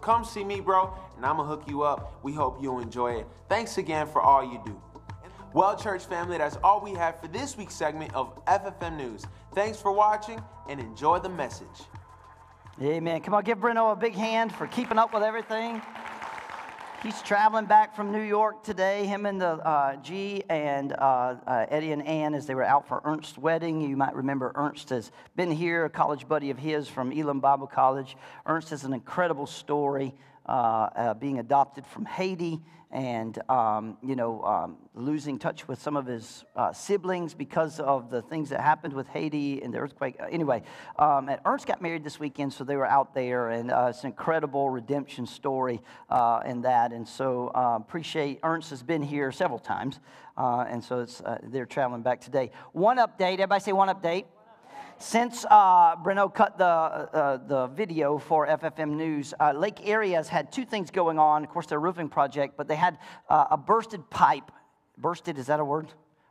Come see me, bro, and I'm gonna hook you up. We hope you enjoy it. Thanks again for all you do. Well, church family, that's all we have for this week's segment of FFM News. Thanks for watching and enjoy the message. Amen. Come on, give Breno a big hand for keeping up with everything. He's traveling back from New York today. Him and the uh, G and uh, uh, Eddie and Ann, as they were out for Ernst's wedding. You might remember Ernst has been here, a college buddy of his from Elim Bible College. Ernst has an incredible story, being adopted from Haiti and um, you know um, losing touch with some of his uh, siblings because of the things that happened with Haiti and the earthquake. Uh, anyway, um, and Ernst got married this weekend, so they were out there, and uh, it's an incredible redemption story uh, in that. And so uh, appreciate Ernst has been here several times, uh, and so it's, they're traveling back today. One update. Everybody say one update. Since uh, Breno cut the, uh, the video for FFM News, uh, Lake has had two things going on. Of course, their roofing project, but they had uh, a bursted pipe. Bursted, is that a word?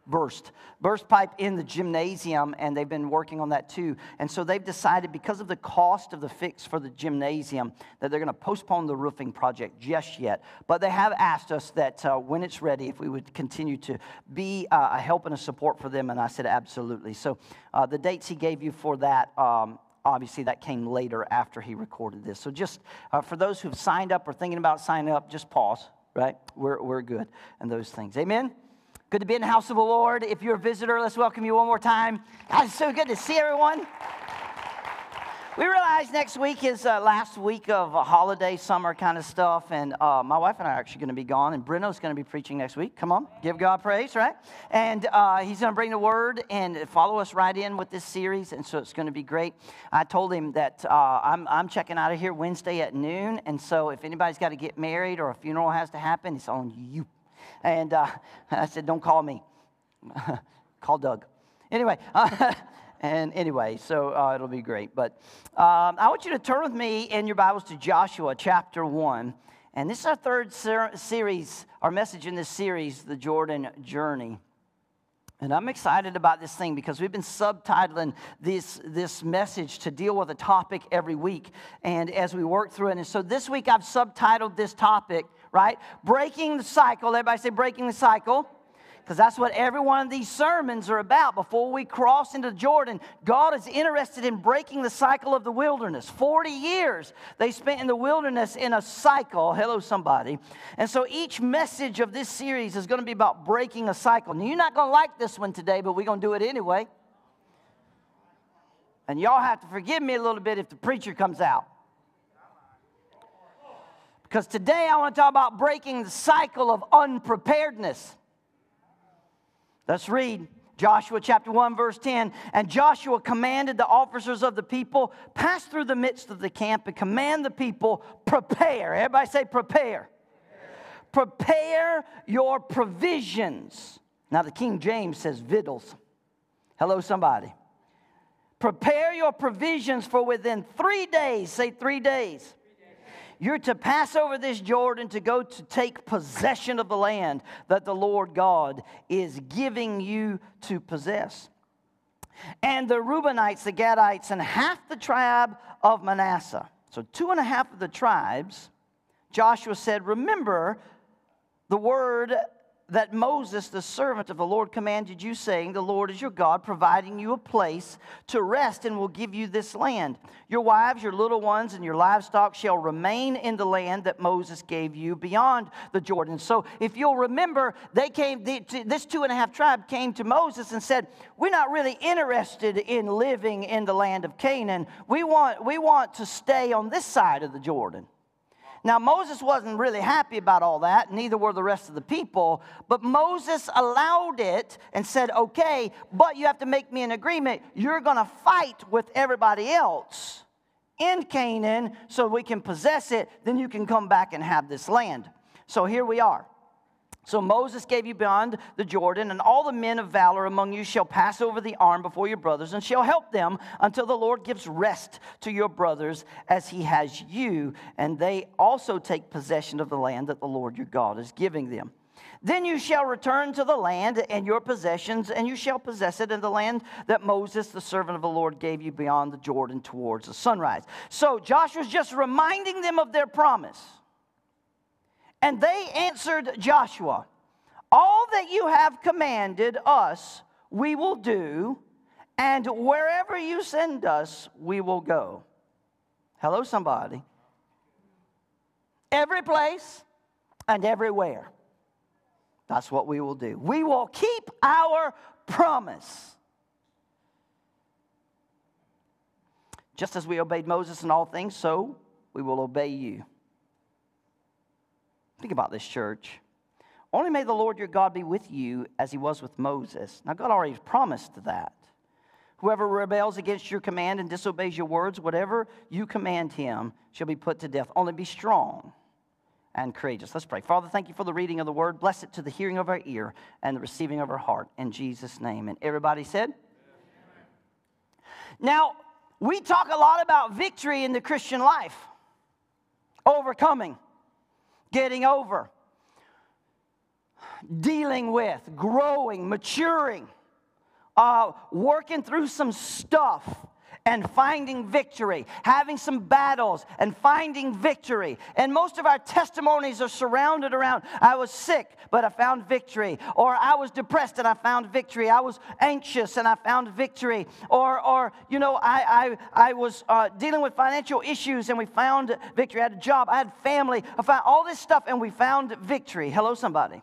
Burst, burst pipe in the gymnasium, and they've been working on that too. And so they've decided, because of the cost of the fix for the gymnasium, that they're going to postpone the roofing project just yet. But they have asked us that uh, when it's ready, if we would continue to be uh, a help and a support for them. And I said, absolutely. So uh, the dates he gave you for that. Um, obviously that came later after he recorded this. So just uh, for those who've signed up or thinking about signing up, just pause, right? We're, we're good and those things. Amen? Good to be in the house of the Lord. If you're a visitor, let's welcome you one more time. It's so good to see everyone. We realize next week is uh, last week of holiday, summer kind of stuff, and uh, my wife and I are actually going to be gone, and Breno's going to be preaching next week. Come on, give God praise, right? And uh, he's going to bring the word and follow us right in with this series, and so it's going to be great. I told him that uh, I'm, I'm checking out of here Wednesday at noon, and so if anybody's got to get married or a funeral has to happen, it's on you. And uh, I said, Don't call me. call Doug. Anyway, uh, and anyway, so uh, it'll be great. But um, I want you to turn with me in your Bibles to Joshua chapter 1. And this is our third ser- series, our message in this series, The Jordan Journey. And I'm excited about this thing because we've been subtitling this, this message to deal with a topic every week. And as we work through it, and so this week I've subtitled this topic right? Breaking the cycle. Everybody say breaking the cycle. Because that's what every one of these sermons are about. Before we cross into Jordan, God is interested in breaking the cycle of the wilderness. 40 years they spent in the wilderness in a cycle. Hello, somebody. And so each message of this series is going to be about breaking a cycle. Now, you're not going to like this one today, but we're going to do it anyway. And y'all have to forgive me a little bit if the preacher comes out. Because today I want to talk about breaking the cycle of unpreparedness. Let's read Joshua chapter 1, verse 10. And Joshua commanded the officers of the people, pass through the midst of the camp and command the people, prepare. Everybody say, prepare. Prepare, your provisions. Now, the King James says victuals. Hello, somebody. Prepare your provisions for within three days, say three days you're to pass over this Jordan to go to take possession of the land that the Lord God is giving you to possess. And the Reubenites, the Gadites, and half the tribe of Manasseh. So, two and a half of the tribes, Joshua said, Remember the word that Moses, the servant of the Lord, commanded you, saying, The Lord is your God, providing you a place to rest and will give you this land. Your wives, your little ones, and your livestock shall remain in the land that Moses gave you beyond the Jordan. So, if you'll remember, they came, this two and a half tribe came to Moses and said, We're not really interested in living in the land of Canaan. We want, we want to stay on this side of the Jordan. Now, Moses wasn't really happy about all that, neither were the rest of the people, but Moses allowed it and said, okay, but you have to make me an agreement. You're going to fight with everybody else in Canaan so we can possess it, then you can come back and have this land. So here we are. So Moses gave you beyond the Jordan, and all the men of valor among you shall pass over the arm before your brothers, and shall help them until the Lord gives rest to your brothers as he has you, and they also take possession of the land that the Lord your God is giving them. Then you shall return to the land and your possessions, and you shall possess it in the land that Moses, the servant of the Lord, gave you beyond the Jordan towards the sunrise. So Joshua's just reminding them of their promise. And they answered Joshua, All that you have commanded us, we will do, and wherever you send us, we will go. Hello, somebody. Every place and everywhere. That's what we will do. We will keep our promise. Just as we obeyed Moses in all things, so we will obey you. Think about this, church. Only may the Lord your God be with you as he was with Moses. Now, God already promised that. Whoever rebels against your command and disobeys your words, whatever you command him, shall be put to death. Only be strong and courageous. Let's pray. Father, thank you for the reading of the word. Bless it to the hearing of our ear and the receiving of our heart. In Jesus' name. And everybody said? Now, we talk a lot about victory in the Christian life overcoming, getting over, dealing with, growing, maturing, uh, working through some stuff and finding victory, having some battles and finding victory. And most of our testimonies are surrounded around I was sick, but I found victory. Or I was depressed and I found victory. I was anxious and I found victory. Or, or you know, I, I, I was uh, dealing with financial issues and we found victory. I had a job, I had family, I found all this stuff and we found victory. Hello, somebody.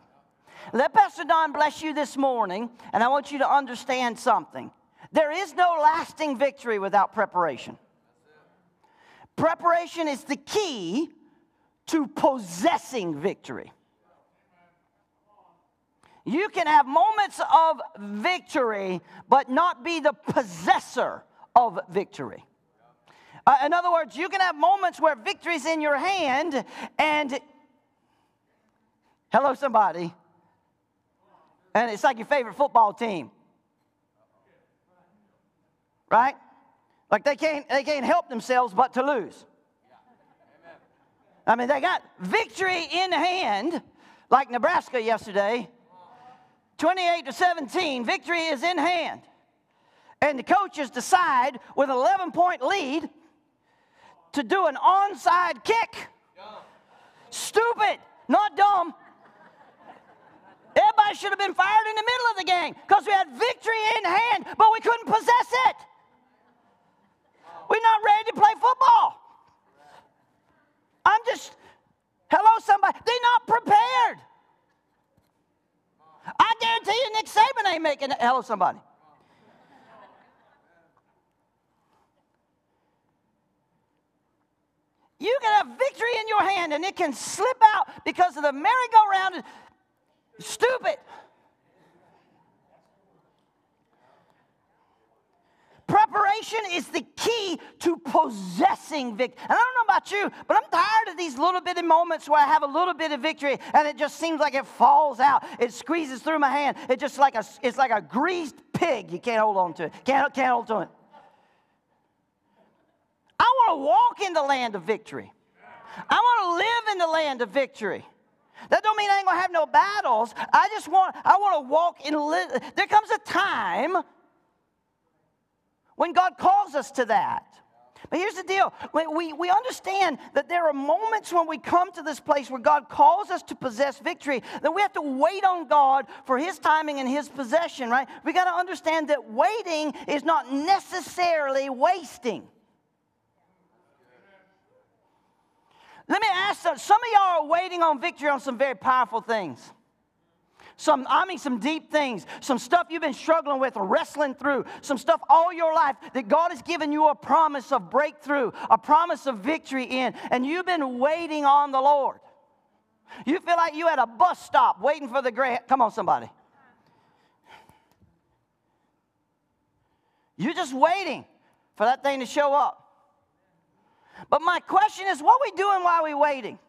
Let Pastor Don bless you this morning, and I want you to understand something. There is no lasting victory without preparation. Preparation is the key to possessing victory. You can have moments of victory, but not be the possessor of victory. Uh, in other words, you can have moments where victory's in your hand and, hello, somebody, and it's like your favorite football team right? Like they can't, they can't help themselves but to lose. I mean, they got victory in hand, like Nebraska yesterday 28 to 17. Victory is in hand. And the coaches decide with an 11 point lead to do an onside kick. Stupid, not dumb. Everybody should have been fired in the middle of the game because we had victory in hand, but we couldn't possess it. We're not ready to play football. I'm just, hello, somebody. They're not prepared. I guarantee you, Nick Saban ain't making it. Hello, somebody. You can have victory in your hand and it can slip out because of the merry-go-round. Stupid. Preparation is the key to possessing victory. And I don't know about you, but I'm tired of these little bitty moments where I have a little bit of victory and it just seems like it falls out. It squeezes through my hand. It just like a, it's like a greased pig. You can't hold on to it. Can't, can't hold to it. I want to walk in the land of victory. I want to live in the land of victory. That don't mean I ain't gonna have no battles. I just want I want to walk in. Li- there comes a time when God calls us to that. But here's the deal we, we understand that there are moments when we come to this place where God calls us to possess victory, that we have to wait on God for His timing and His possession, right? We got to understand that waiting is not necessarily wasting. Let me ask some, some of y'all are waiting on victory on some very powerful things some, I mean, some deep things, some stuff you've been struggling with wrestling through, some stuff all your life that God has given you a promise of breakthrough, a promise of victory in, and you've been waiting on the Lord. You feel like you at a bus stop waiting for the great. Come on, somebody. You're just waiting for that thing to show up. But my question is, what are we doing while we're waiting?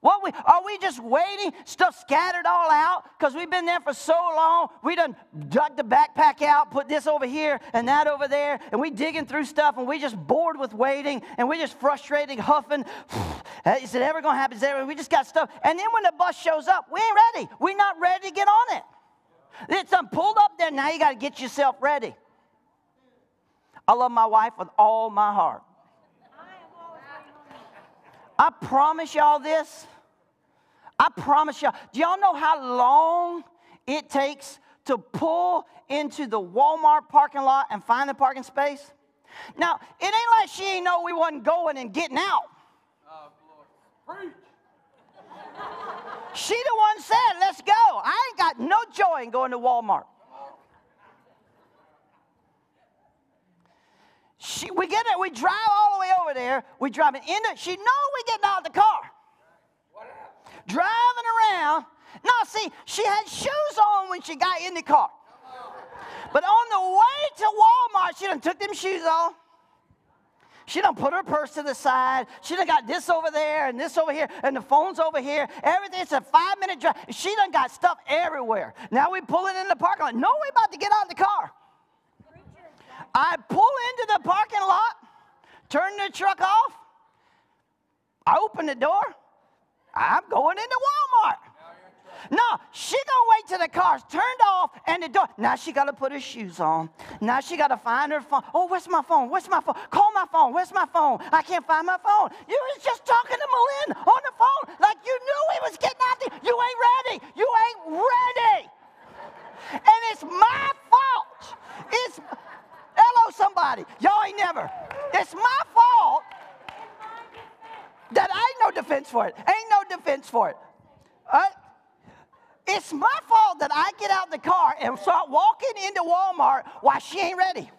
What we are we just waiting, stuff scattered all out because we've been there for so long. We done dug the backpack out, put this over here and that over there, and we digging through stuff and we just bored with waiting and we just frustrated, huffing. Is it ever to happen? Is ever, we just got stuff. And then when the bus shows up, we ain't ready. We're not ready to get on it. It's um, pulled up there. Now you got to get yourself ready. I love my wife with all my heart. I promise y'all this. I promise y'all. Do y'all know how long it takes to pull into the Walmart parking lot and find the parking space? Now, it ain't like she ain't know we wasn't going and getting out. She the one said, let's go. I ain't got no joy in going to Walmart. She, we get it, we drive all the way over there. We drive it into, she know we getting out of the car. Driving around. No, see, she had shoes on when she got in the car. But on the way to Walmart, she done took them shoes off. She done put her purse to the side. She done got this over there and this over here and the phone's over here. Everything. It's a five minute drive. She done got stuff everywhere. Now we pulling in the parking lot. No, we about to get out of the car. I pull into the parking lot, turn the truck off. I open the door. I'm going into Walmart. No, she gonna wait till the car's turned off and the door. Now she gotta put her shoes on. Now she gotta find her phone. Oh, where's my phone? Where's my phone? Call my phone. Where's my phone? I can't find my phone. You was just talking to Malin on the phone like you knew he was getting out there. You ain't ready. You ain't ready. And it's my fault. It's somebody. Y'all ain't never. It's my fault that I ain't no defense for it. Ain't no defense for it. Uh, it's my fault that I get out the car and start walking into Walmart while she ain't ready.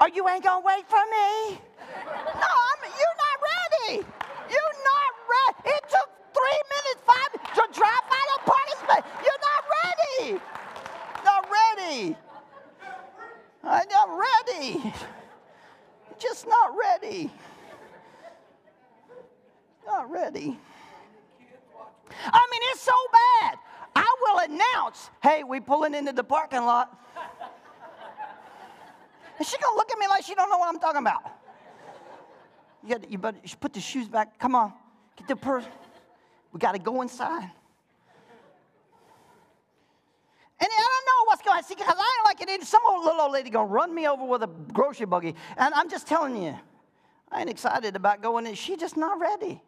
Or you ain't gonna wait for me. No, I'm, you're not ready. You're not ready. It took three minutes, five minutes to drive by the parking space. You're not ready. Not ready. I'm not ready. Just not ready. Not ready. I mean, it's so bad. I will announce, hey, we pulling into the parking lot. And she gonna look at me like she don't know what I'm talking about. You, got, you better put the shoes back. Come on, get the purse. We got to go inside. And I don't know what's going on. See, because I ain't like it. Some old little old lady gonna run me over with a grocery buggy. And I'm just telling you, I ain't excited about going in. She just not ready.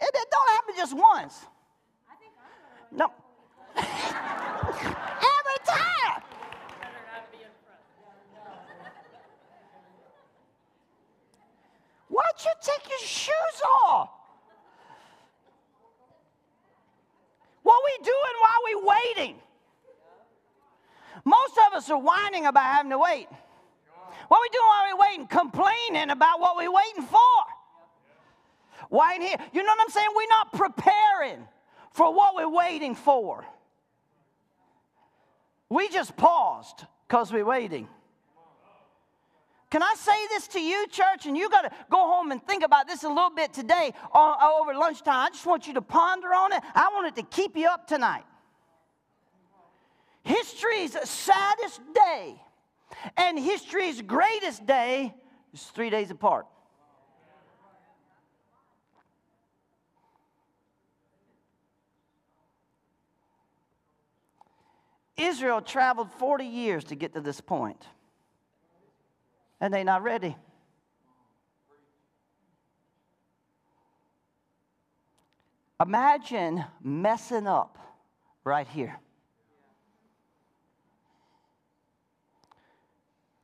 It, it don't happen just once. No. Every time. Why'd you take your shoes off? What we doing while we waiting? Most of us are whining about having to wait. What we doing while we waiting? Complaining about what we waiting for. Why ain't here? You know what I'm saying? We're not preparing for what we're waiting for. We just paused because we're waiting. Can I say this to you, church? And you got to go home and think about this a little bit today uh, over lunchtime. I just want you to ponder on it. I want it to keep you up tonight. History's saddest day and history's greatest day is three days apart. Israel traveled 40 years to get to this point, and they're not ready. Imagine messing up right here.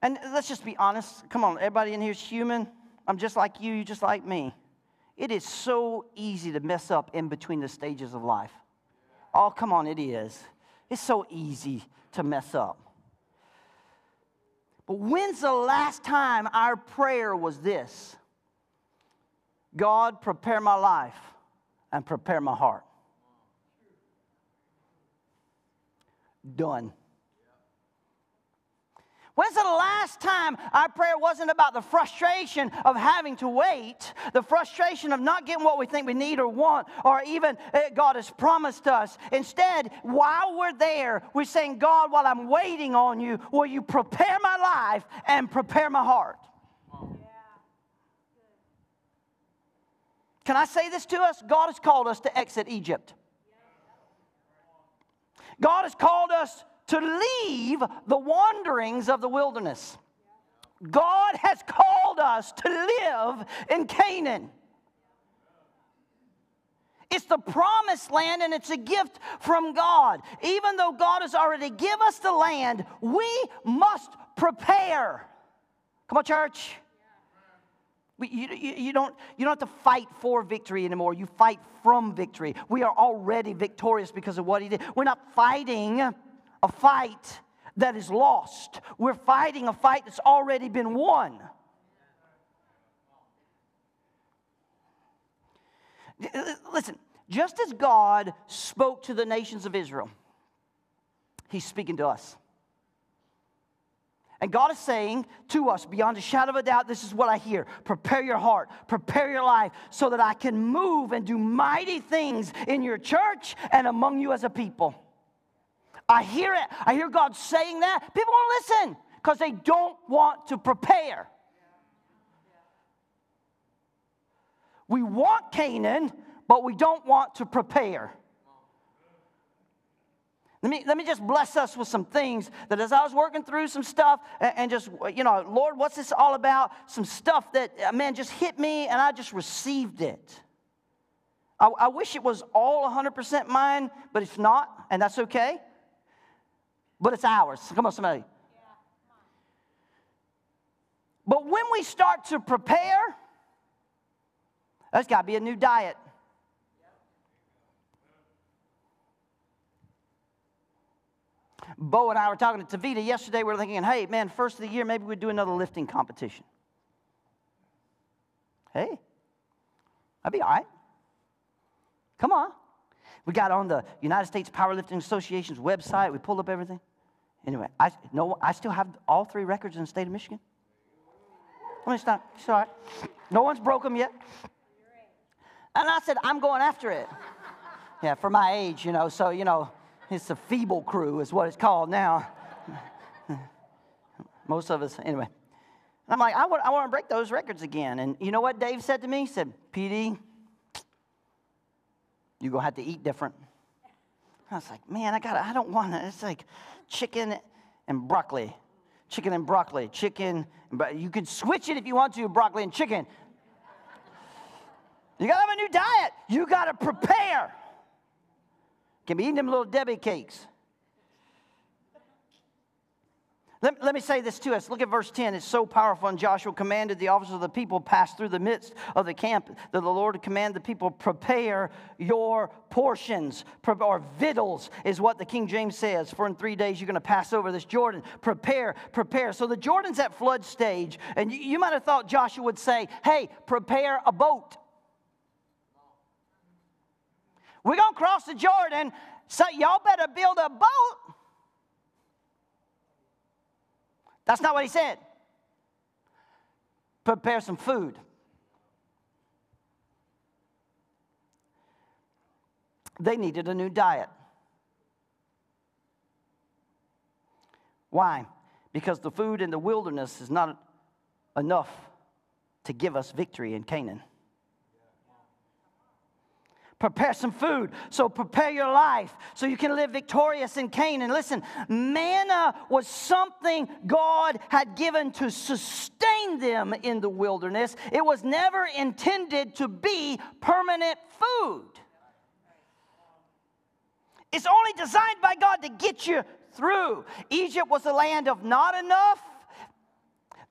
And let's just be honest. Come on, everybody in here is human. I'm just like you, you just like me. It is so easy to mess up in between the stages of life. Oh, come on, it is. It's so easy to mess up. But when's the last time our prayer was this? God, prepare my life and prepare my heart. Done. When's the last time our prayer wasn't about the frustration of having to wait, the frustration of not getting what we think we need or want, or even uh, God has promised us? Instead, while we're there, we're saying, God, while I'm waiting on you, will you prepare my life and prepare my heart? Can I say this to us? God has called us to exit Egypt. God has called us to leave the wanderings of the wilderness. God has called us to live in Canaan. It's the promised land and it's a gift from God. Even though God has already given us the land, we must prepare. Come on, church. We, you, you, you, don't, you don't have to fight for victory anymore. You fight from victory. We are already victorious because of what He did. We're not fighting a fight that is lost, we're fighting a fight that's already been won. Listen, just as God spoke to the nations of Israel, He's speaking to us. And God is saying to us, beyond a shadow of a doubt, this is what I hear. Prepare your heart, prepare your life, so that I can move and do mighty things in your church and among you as a people. I hear it. I hear God saying that. People won't listen because they don't want to prepare. We want Canaan, but we don't want to prepare. Let me, let me just bless us with some things that as I was working through some stuff and, and, just, you know, Lord, what's this all about? Some stuff that, uh, man, just hit me and I just received it. I, I wish it was all 100% mine, but it's not, and that's okay. But it's ours. Come on, somebody. But when we start to prepare, there's got to be a new diet. Bo and I were talking to Tavita yesterday. We were thinking, hey, man, first of the year, maybe we'd do another lifting competition. Hey, that'd be all right. Come on. We got on the United States Powerlifting Association's website. We pulled up everything. Anyway, I, no, I still have all three records in the state of Michigan. I mean, it's not, it's. No one's broke them yet. And I said, I'm going after it. Yeah, for my age, you know, so, you know, it's the feeble crew, is what it's called now. Most of us, anyway. And I'm like, I want, I want to break those records again. And you know what Dave said to me? He said, PD, you're going to have to eat different. I was like, man, I got I don't want it. It's like chicken and broccoli. Chicken and broccoli. Chicken, but you can switch it if you want to, broccoli and chicken. You got to have a new diet. You got to prepare. Can be eating them little Debbie cakes. Let, let, me say this to us. Look at verse 10. It's so powerful. And Joshua commanded the officers of the people pass through the midst of the camp that the Lord commanded the people, prepare your portions, or victuals is what the King James says. For in three days you're going to pass over this Jordan. Prepare, prepare. So the Jordan's at flood stage. And you, you might have thought Joshua would say, hey, prepare a boat. We're going to cross the Jordan, so y'all better build a boat. That's not what he said. Prepare some food. They needed a new diet. Why? Because the food in the wilderness is not enough to give us victory in Canaan prepare some food. So prepare your life so you can live victorious in Canaan. Listen, manna was something God had given to sustain them in the wilderness. It was never intended to be permanent food. It's only designed by God to get you through. Egypt was a land of not enough.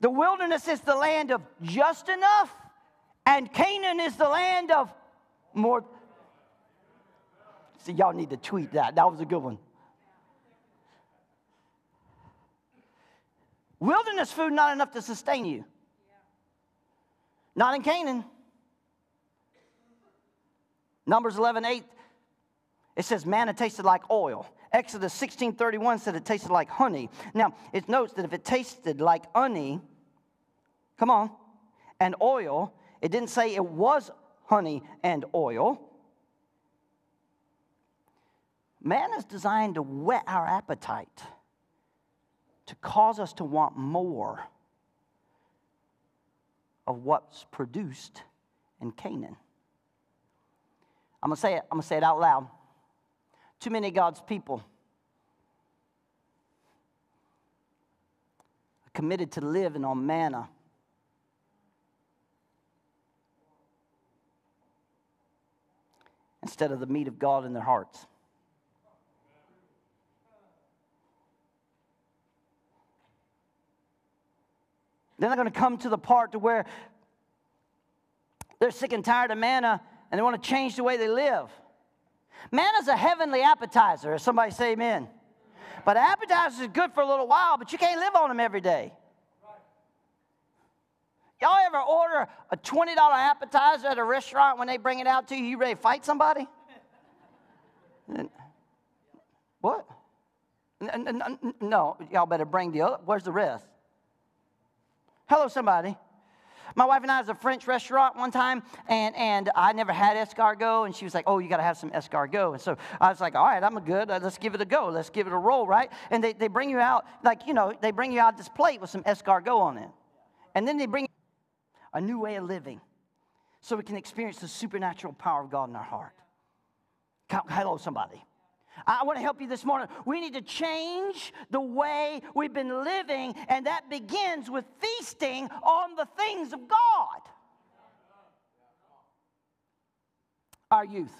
The wilderness is the land of just enough. And Canaan is the land of more See, y'all need to tweet that. That was a good one. Wilderness food not enough to sustain you. Not in Canaan. Numbers 11, 8, it says manna tasted like oil. Exodus 16, 31 said it tasted like honey. Now, it notes that if it tasted like honey, come on, and oil, it didn't say it was honey and oil. Man is designed to whet our appetite, to cause us to want more of what's produced in Canaan. I'm going to say it. I'm going to say it out loud. Too many God's people are committed to living on manna. Instead of the meat of God in their hearts. They're not going to come to the part to where they're sick and tired of manna and they want to change the way they live. Manna's a heavenly appetizer. Somebody say amen. But appetizers is good for a little while, but you can't live on them every day. Y'all ever order a $20 appetizer at a restaurant when they bring it out to you, you ready to fight somebody? what? No, y'all better bring the other. Where's the rest? Hello, somebody. My wife and I was at a French restaurant one time, and, and I never had escargot, and she was like, "Oh, you got to have some escargot." And so I was like, "All right, I'm a good. Uh, let's give it a go. Let's give it a roll, right?" And they, they bring you out like you know they bring you out this plate with some escargot on it, and then they bring a new way of living, so we can experience the supernatural power of God in our heart. Hello, somebody. I want to help you this morning. We need to change the way we've been living, and that begins with feasting on the things of God. Our youth.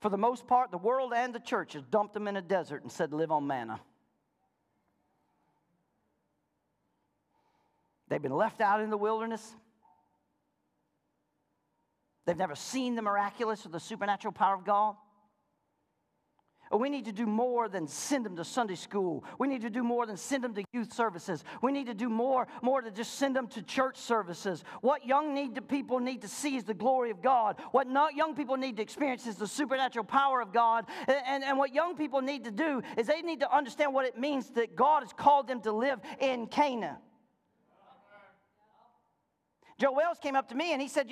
For the most part, the world and the church has dumped them in a desert and said, Live on manna. They've been left out in the wilderness. They've never seen the miraculous or the supernatural power of God. We need to do more than send them to Sunday school. We need to do more than send them to youth services. We need to do more, more than just send them to church services. What young need to, people need to see is the glory of God. What not young people need to experience is the supernatural power of God. And, and, and what young people need to do is they need to understand what it means that God has called them to live in Canaan. Joe Wells came up to me and he said,